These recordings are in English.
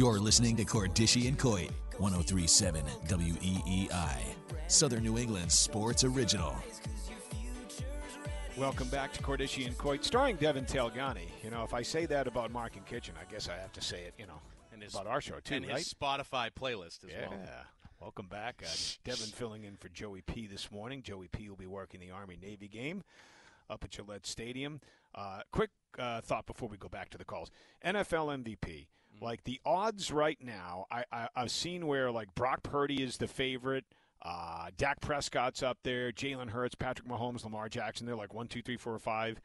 You're listening to Cordischi and Coit, 1037 WEEI, Southern New England Sports Original. Welcome back to Cordischi and Coit, starring Devin Talgani. You know, if I say that about Mark and Kitchen, I guess I have to say it, you know, And his- about our show too, and right? his Spotify playlist as yeah. well. Welcome back. Uh, Devin filling in for Joey P this morning. Joey P will be working the Army Navy game up at Gillette Stadium. Uh, quick uh, thought before we go back to the calls. NFL MVP. Like the odds right now, I, I I've seen where like Brock Purdy is the favorite. Uh, Dak Prescott's up there. Jalen Hurts, Patrick Mahomes, Lamar Jackson. They're like one, two, three, four, five.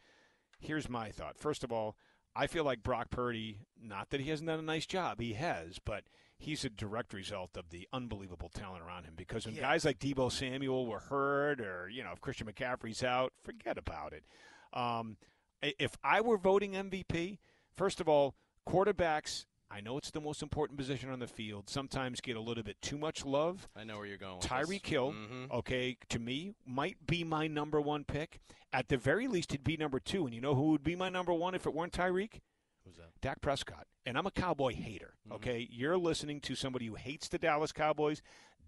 Here's my thought. First of all, I feel like Brock Purdy, not that he hasn't done a nice job, he has, but he's a direct result of the unbelievable talent around him. Because when guys like Deebo Samuel were hurt, or you know, if Christian McCaffrey's out, forget about it. Um, if I were voting MVP, first of all, quarterbacks. I know it's the most important position on the field. Sometimes get a little bit too much love. I know where you're going. This. Hill, Mhm. okay, to me, might be my number one pick. At the very least, he'd be number two. And you know who would be my number one if it weren't Tyreek? Who's that? Dak Prescott. And I'm a Cowboy hater, Mm-hmm. okay? You're listening to somebody who hates the Dallas Cowboys.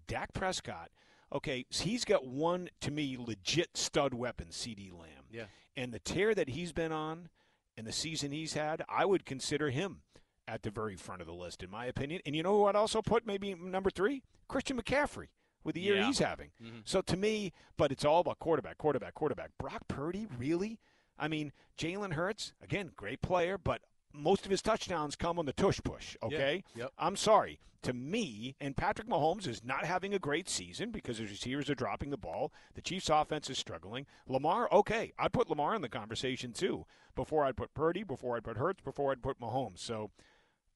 Dak Prescott, okay, so he's got one, to me, legit stud weapon, CeeDee Lamb. Yeah. And the tear that he's been on and the season he's had, I would consider him at the very front of the list, in my opinion. And you know who I'd also put maybe number three? Christian McCaffrey with the year Yeah. he's having. Mm-hmm. So to me, but it's all about quarterback, quarterback, quarterback. Brock Purdy, really? I mean, Jalen Hurts, again, great player, but most of his touchdowns come on the tush push, okay? Yep. I'm sorry. To me, and Patrick Mahomes is not having a great season because his receivers are dropping the ball. The Chiefs' offense is struggling. Lamar, okay, I'd put Lamar in the conversation too. Before I'd put Purdy, before I'd put Hurts, before I'd put Mahomes. So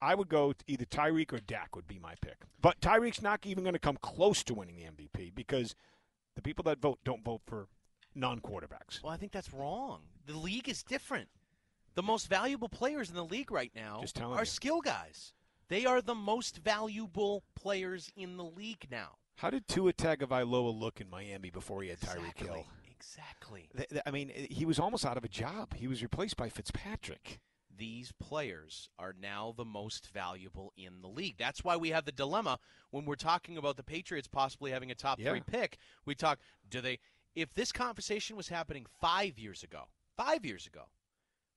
I would go to either Tyreek or Dak would be my pick. But Tyreek's not even going to come close to winning the MVP because the people that vote don't vote for non-quarterbacks. Well, I think that's wrong. The league is different. The most valuable players in the league right now are you. skill guys. They are the most valuable players in the league now. How did Tua Tagovailoa look in Miami before he had Tyreek exactly. Hill? Exactly. I mean, he was almost out of a job. He was replaced by Fitzpatrick. These players are now the most valuable in the league. That's why we have the dilemma when we're talking about the Patriots possibly having a top Yeah. three pick. We talk, do they? If this conversation was happening five years ago, five years ago,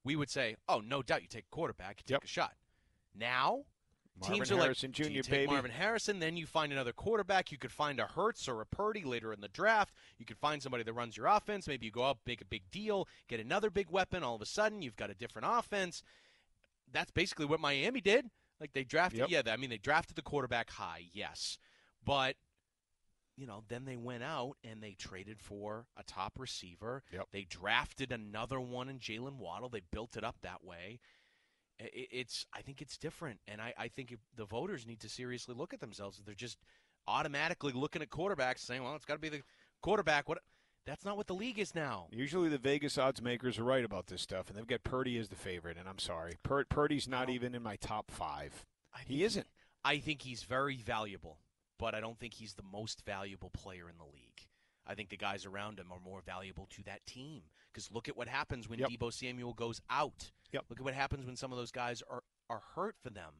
we would say, oh, no doubt you take a quarterback, you take Yep. a shot. Now, Marvin teams are Harrison like, do Jr., you take baby. Marvin Harrison, then you find another quarterback. You could find a Hurts or a Purdy later in the draft. You could find somebody that runs your offense. Maybe you go up, make a big deal, get another big weapon. All of a sudden, you've got a different offense. That's basically what Miami did. Like they drafted, Yep. yeah. I mean, they drafted the quarterback high, yes, but you know, then they went out and they traded for a top receiver. Yep. They drafted another one in Jaylen Waddle. They built it up that way. It's, I think it's different, and I, I think the voters need to seriously look at themselves. They're just automatically looking at quarterbacks, saying, "Well, it's got to be the quarterback." What? That's not what the league is now. Usually the Vegas odds makers are right about this stuff, and they've got Purdy as the favorite. And I'm sorry, Pur- Purdy's not No. even in my top five. I He isn't. I think he's very valuable, but I don't think he's the most valuable player in the league. I think the guys around him are more valuable to that team. Because look at what happens when Yep. Deebo Samuel goes out. Yep. Look at what happens when some of those guys are, are hurt for them.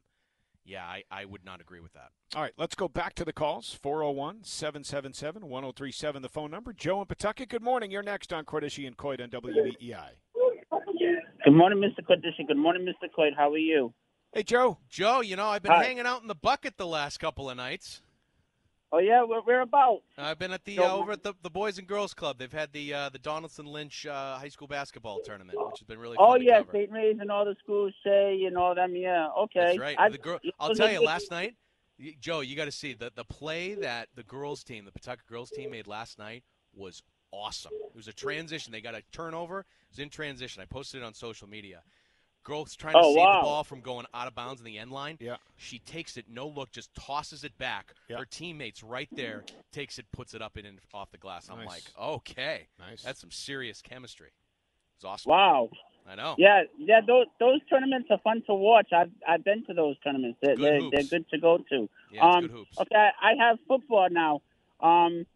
Yeah, I, I would not agree with that. All right, let's go back to the calls. 401 777 1037, the phone number. Joe in Pawtucket, good morning. You're next on Cordischi and Coit on E WEEI. Good morning, Mr. Cordisha. Good morning, Mr. Coit. How are you? Hey, Joe. Joe, you know I've been Hi. hanging out in the bucket the last couple of nights. Oh yeah, where, where about? I've been at the Joe, uh, over at the, the Boys and Girls Club. They've had the uh, the Donaldson Lynch uh, High School basketball tournament, which has been really Oh yeah. St. Mary's and all the schools say and all them. Yeah, okay. That's right. I- the girl, I'll tell you, last night, Joe, you got to see the the play that the girls team, the Pawtucket girls team, made last night was awesome. It was a transition. They got a turnover. It was in transition. I posted it on social media. Girls trying to Oh, save wow. the ball from going out of bounds in the end line. Yeah. She takes it, no look, just tosses it back. Yeah. Her teammates right there takes it, puts it up and in off the glass. I'm Nice. like, okay, Nice. that's some serious chemistry. It's awesome. Wow. I know. Yeah, yeah. Those those tournaments are fun to watch. I've I've been to those tournaments. They're Good they're, hoops. they're good to go to. Yeah, it's um, good hoops. Okay, I have football now. Um,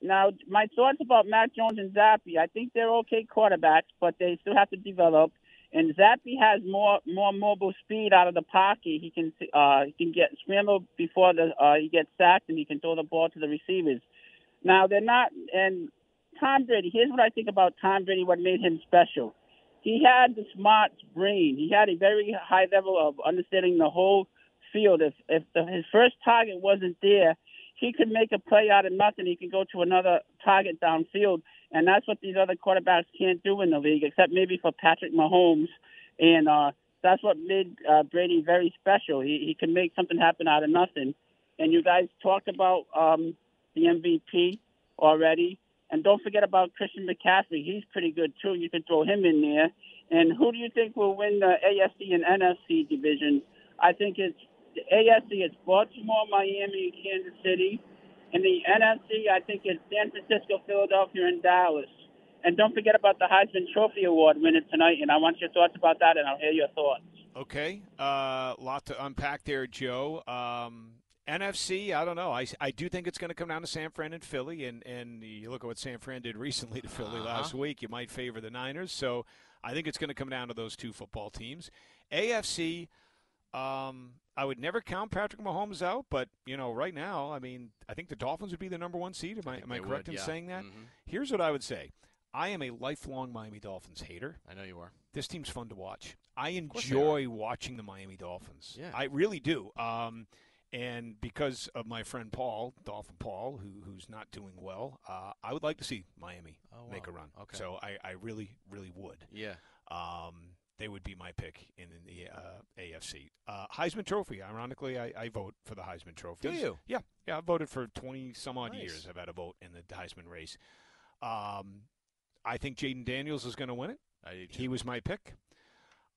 now my thoughts about Mac Jones and Zappe. I think they're okay quarterbacks, but they still have to develop. And Zappe has more more mobile speed out of the pocket. He can uh, he can get scramble before the uh, he gets sacked, and he can throw the ball to the receivers. Now they're not. And Tom Brady. Here's what I think about Tom Brady. What made him special. He had the smart brain. He had a very high level of understanding the whole field. If if the, his first target wasn't there, he could make a play out of nothing. He could go to another target downfield, and that's what these other quarterbacks can't do in the league, except maybe for Patrick Mahomes. And uh, that's what made uh, Brady very special. He he can make something happen out of nothing. And you guys talked about um, the MVP already. And don't forget about Christian McCaffrey. He's pretty good too. You can throw him in there. And who do you think will win the AFC and NFC division? I think it's the AFC. It's Baltimore, Miami, and Kansas City. And the NFC, I think it's San Francisco, Philadelphia, and Dallas. And don't forget about the Heisman Trophy Award winner tonight. And I want your thoughts about that, and I'll hear your thoughts. Okay, a uh, lot to unpack there, Joe. Um, NFC, I don't know. I, I do think it's going to come down to San Fran and Philly, and, and you look at what San Fran did recently to Philly Uh-huh. last week. You might favor the Niners, so I think it's going to come down to those two football teams. AFC, um, I would never count Patrick Mahomes out, but you know, right now, I mean, I think the Dolphins would be the number one seed. Am I, think am I correct would, in yeah. saying that? Mhm. Here's what I would say: I am a lifelong Miami Dolphins hater I know you are. this team's fun to watch. I enjoy watching the Miami Dolphins. Yeah. I really do. Um, and because of my friend Paul, Dolphin Paul, who who's not doing well, uh, I would like to see Miami Oh, make a run. Okay. So I, I really, really would. Yeah. Um, they would be my pick in, in the uh, AFC. Uh, Heisman Trophy. Ironically, I, I vote for the Heisman Trophy. Do you? Yeah, yeah. I've voted for twenty some odd Nice. years. I've had a vote in the Heisman race. Um, I think Jayden Daniels is going to win it. I. He was my pick.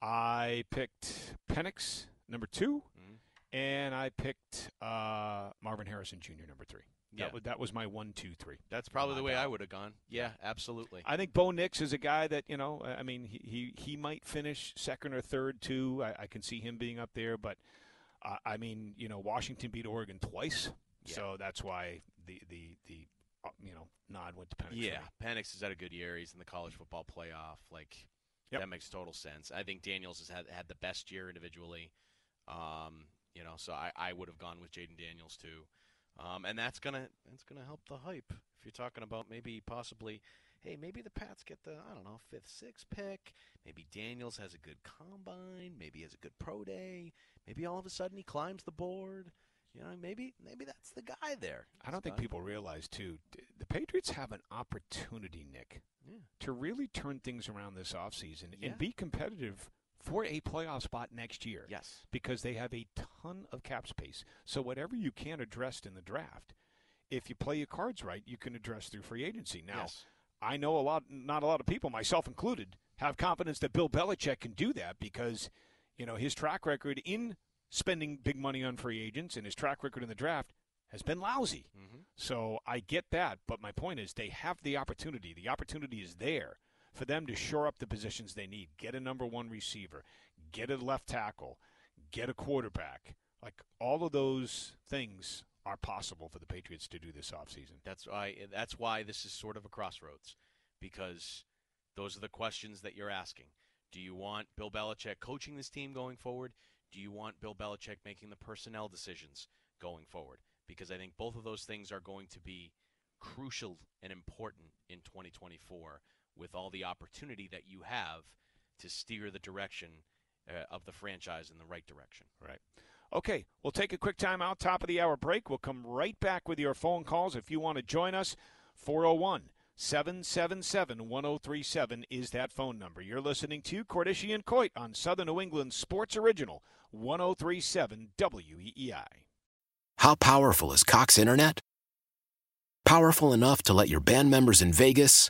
I picked Penix number 2 Mhm. And I picked uh, Marvin Harrison Jr. number three. Yeah. That was that was my one, two, three. That's probably the way ballot. I would have gone. Yeah, absolutely. I think Bo Nix is a guy that you know. I mean, he he, he might finish second or third too. I, I can see him being up there, but uh, I mean, you know, Washington beat Oregon twice, Yeah. so that's why the the the uh, you know nod went to Penix. Yeah. Penix has had a good year. He's in the college football playoff. Like Yep. that makes total sense. I think Daniels has had had the best year individually. Um, you know, so I, I would have gone with Jayden Daniels too. Um, and that's gonna that's gonna help the hype. If you're talking about maybe possibly, hey, maybe the Pats get the I don't know fifth, sixth pick. Maybe Daniels has a good combine. Maybe he has a good pro day. Maybe all of a sudden he climbs the board. You know, maybe maybe that's the guy there. I don't think people realize too. The Patriots have an opportunity, Nick, Yeah. to really turn things around this offseason Yeah. and be competitive for a playoff spot next year. Yes. Because they have a ton of cap space. So whatever you can't address in the draft, if you play your cards right, you can address through free agency. Now, Yes. I know a lot, not a lot of people, myself included, have confidence that Bill Belichick can do that because, you know, his track record in spending big money on free agents and his track record in the draft has been lousy. Mm-hmm. So I get that, but my point is they have the opportunity. The opportunity is there for them to shore up the positions they need. Get a number one receiver, get a left tackle, get a quarterback. Like all of those things are possible for the Patriots to do this offseason. That's why that's why this is sort of a crossroads because those are the questions that you're asking. Do you want Bill Belichick coaching this team going forward? Do you want Bill Belichick making the personnel decisions going forward? Because I think both of those things are going to be crucial and important in 2024 with all the opportunity that you have to steer the direction uh, of the franchise in the right direction. Right. Okay, we'll take a quick time out, top of the hour break. We'll come right back with your phone calls if you want to join us. 401 777 1037 is that phone number. You're listening to Cordischi and Coit on Southern New England Sports Original 1037 WEEI. How powerful is Cox Internet? Powerful enough to let your band members in Vegas,